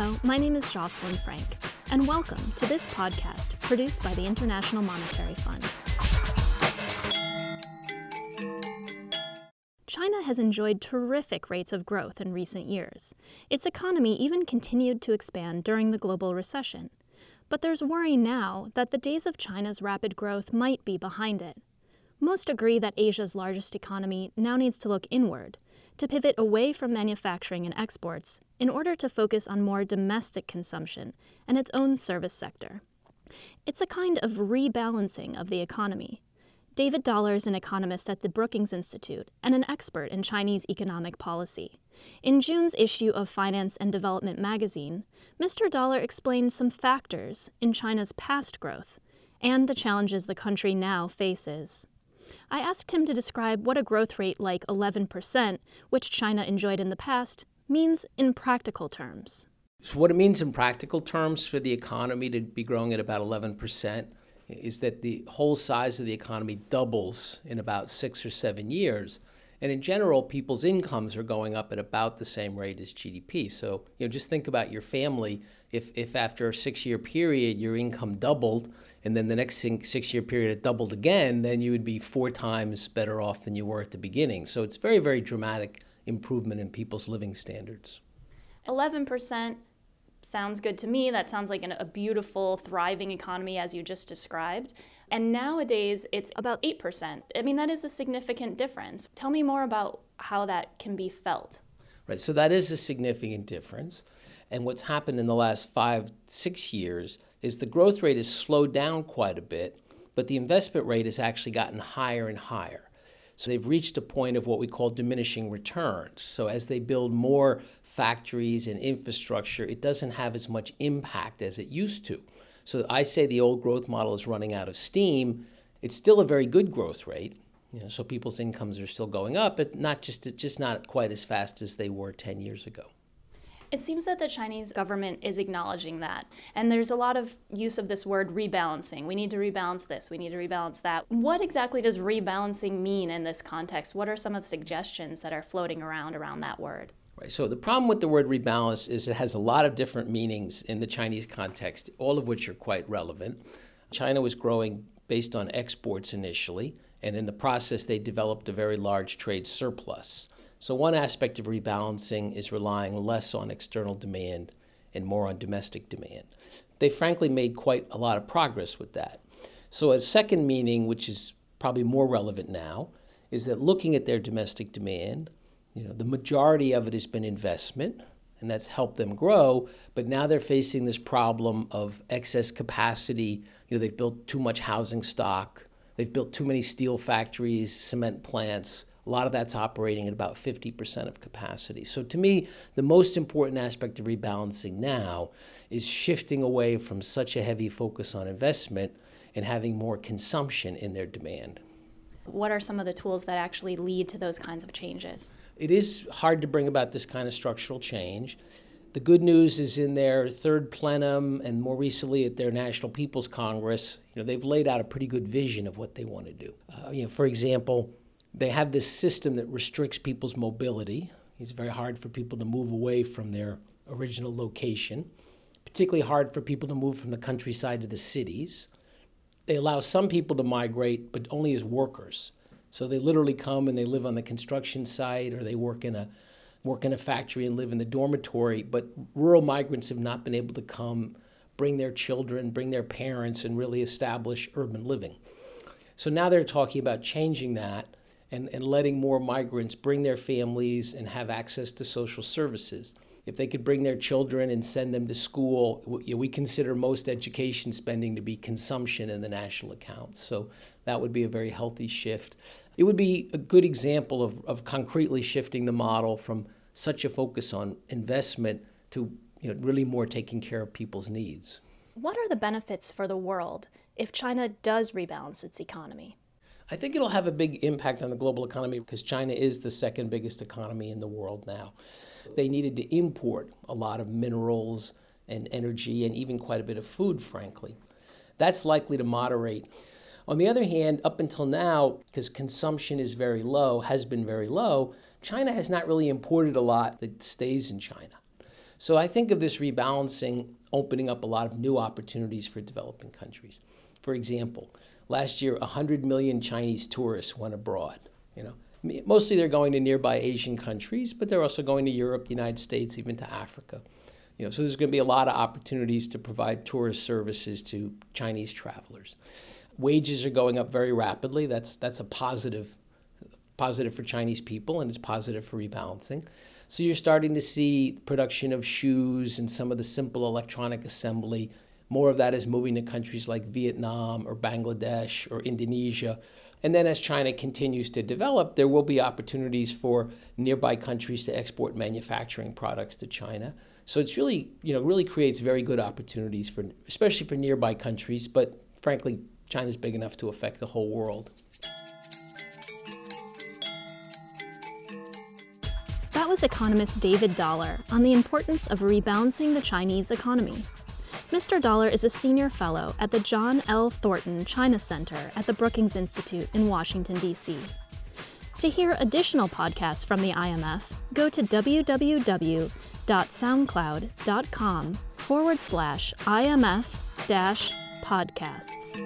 Hello, my name is Jocelyn Frank, and welcome to this podcast produced by the International Monetary Fund. China has enjoyed terrific rates of growth in recent years. Its economy even continued to expand during the global recession. But there's worry now that the days of China's rapid growth might be behind it. Most agree that Asia's largest economy now needs to look inward, to pivot away from manufacturing and exports in order to focus on more domestic consumption and its own service sector. It's a kind of rebalancing of the economy. David Dollar is an economist at the Brookings Institute and an expert in Chinese economic policy. In June's issue of Finance and Development magazine, Mr. Dollar explained some factors in China's past growth and the challenges the country now faces. I asked him to describe what a growth rate like 11%, which China enjoyed in the past, means in practical terms. So, what it means in practical terms for the economy to be growing at about 11% is that the whole size of the economy doubles in about six or seven years. And in general, people's incomes are going up at about the same rate as GDP. So, you know, just think about your family. If, if after a six year period your income doubled, and then the next six year period it doubled again, then you would be four times better off than you were at the beginning. So it's very, very dramatic improvement in people's living standards. 11% sounds good to me. That sounds like an, a beautiful, thriving economy as you just described. And nowadays, it's about 8%. I mean, that is a significant difference. Tell me more about how that can be felt. Right, so that is a significant difference. And what's happened in the last five, six years is the growth rate has slowed down quite a bit, but the investment rate has actually gotten higher and higher. So they've reached a point of what we call diminishing returns. So as they build more factories and infrastructure, it doesn't have as much impact as it used to. So I say the old growth model is running out of steam. It's still a very good growth rate. You know, so people's incomes are still going up, but not just just not quite as fast as they were 10 years ago. It seems that the Chinese government is acknowledging that. And there's a lot of use of this word rebalancing. We need to rebalance this, we need to rebalance that. What exactly does rebalancing mean in this context? What are some of the suggestions that are floating around around that word? Right. So the problem with the word rebalance is it has a lot of different meanings in the Chinese context, all of which are quite relevant. China was growing based on exports initially, and in the process, they developed a very large trade surplus. So, one aspect of rebalancing is relying less on external demand and more on domestic demand. They frankly made quite a lot of progress with that. So, a second meaning, which is probably more relevant now, is that looking at their domestic demand, you know, the majority of it has been investment, and that's helped them grow. But now they're facing this problem of excess capacity. You know, they've built too much housing stock, they've built too many steel factories, cement plants. A lot of that's operating at about 50% of capacity. So, to me, the most important aspect of rebalancing now is shifting away from such a heavy focus on investment and having more consumption in their demand. What are some of the tools that actually lead to those kinds of changes? It is hard to bring about this kind of structural change. The good news is in their third plenum and more recently at their National People's Congress, you know, they've laid out a pretty good vision of what they want to do. Uh, you know, for example, they have this system that restricts people's mobility. It's very hard for people to move away from their original location, particularly hard for people to move from the countryside to the cities. They allow some people to migrate, but only as workers. So they literally come and they live on the construction site or they work in a work in a factory and live in the dormitory, but rural migrants have not been able to come, bring their children, bring their parents and really establish urban living. So now they're talking about changing that and, and letting more migrants bring their families and have access to social services. If they could bring their children and send them to school, we consider most education spending to be consumption in the national accounts. So that would be a very healthy shift. It would be a good example of, of concretely shifting the model from such a focus on investment to you know, really more taking care of people's needs. What are the benefits for the world if China does rebalance its economy? I think it'll have a big impact on the global economy because China is the second biggest economy in the world now. They needed to import a lot of minerals and energy and even quite a bit of food, frankly. That's likely to moderate. On the other hand, up until now, because consumption is very low, has been very low, China has not really imported a lot that stays in China. So I think of this rebalancing opening up a lot of new opportunities for developing countries. For example, last year 100 million Chinese tourists went abroad, you know. Mostly they're going to nearby Asian countries, but they're also going to Europe, the United States, even to Africa. You know, so there's going to be a lot of opportunities to provide tourist services to Chinese travelers. Wages are going up very rapidly. That's that's a positive positive for Chinese people and it's positive for rebalancing. So you're starting to see production of shoes and some of the simple electronic assembly. More of that is moving to countries like Vietnam or Bangladesh or Indonesia. And then as China continues to develop, there will be opportunities for nearby countries to export manufacturing products to China. So it's really, you know, really creates very good opportunities for especially for nearby countries, but frankly, China's big enough to affect the whole world. That was economist David Dollar on the importance of rebalancing the Chinese economy. Mr. Dollar is a senior fellow at the John L. Thornton China Center at the Brookings Institute in Washington, D.C. To hear additional podcasts from the IMF, go to www.soundcloud.com forward slash IMF dash podcasts.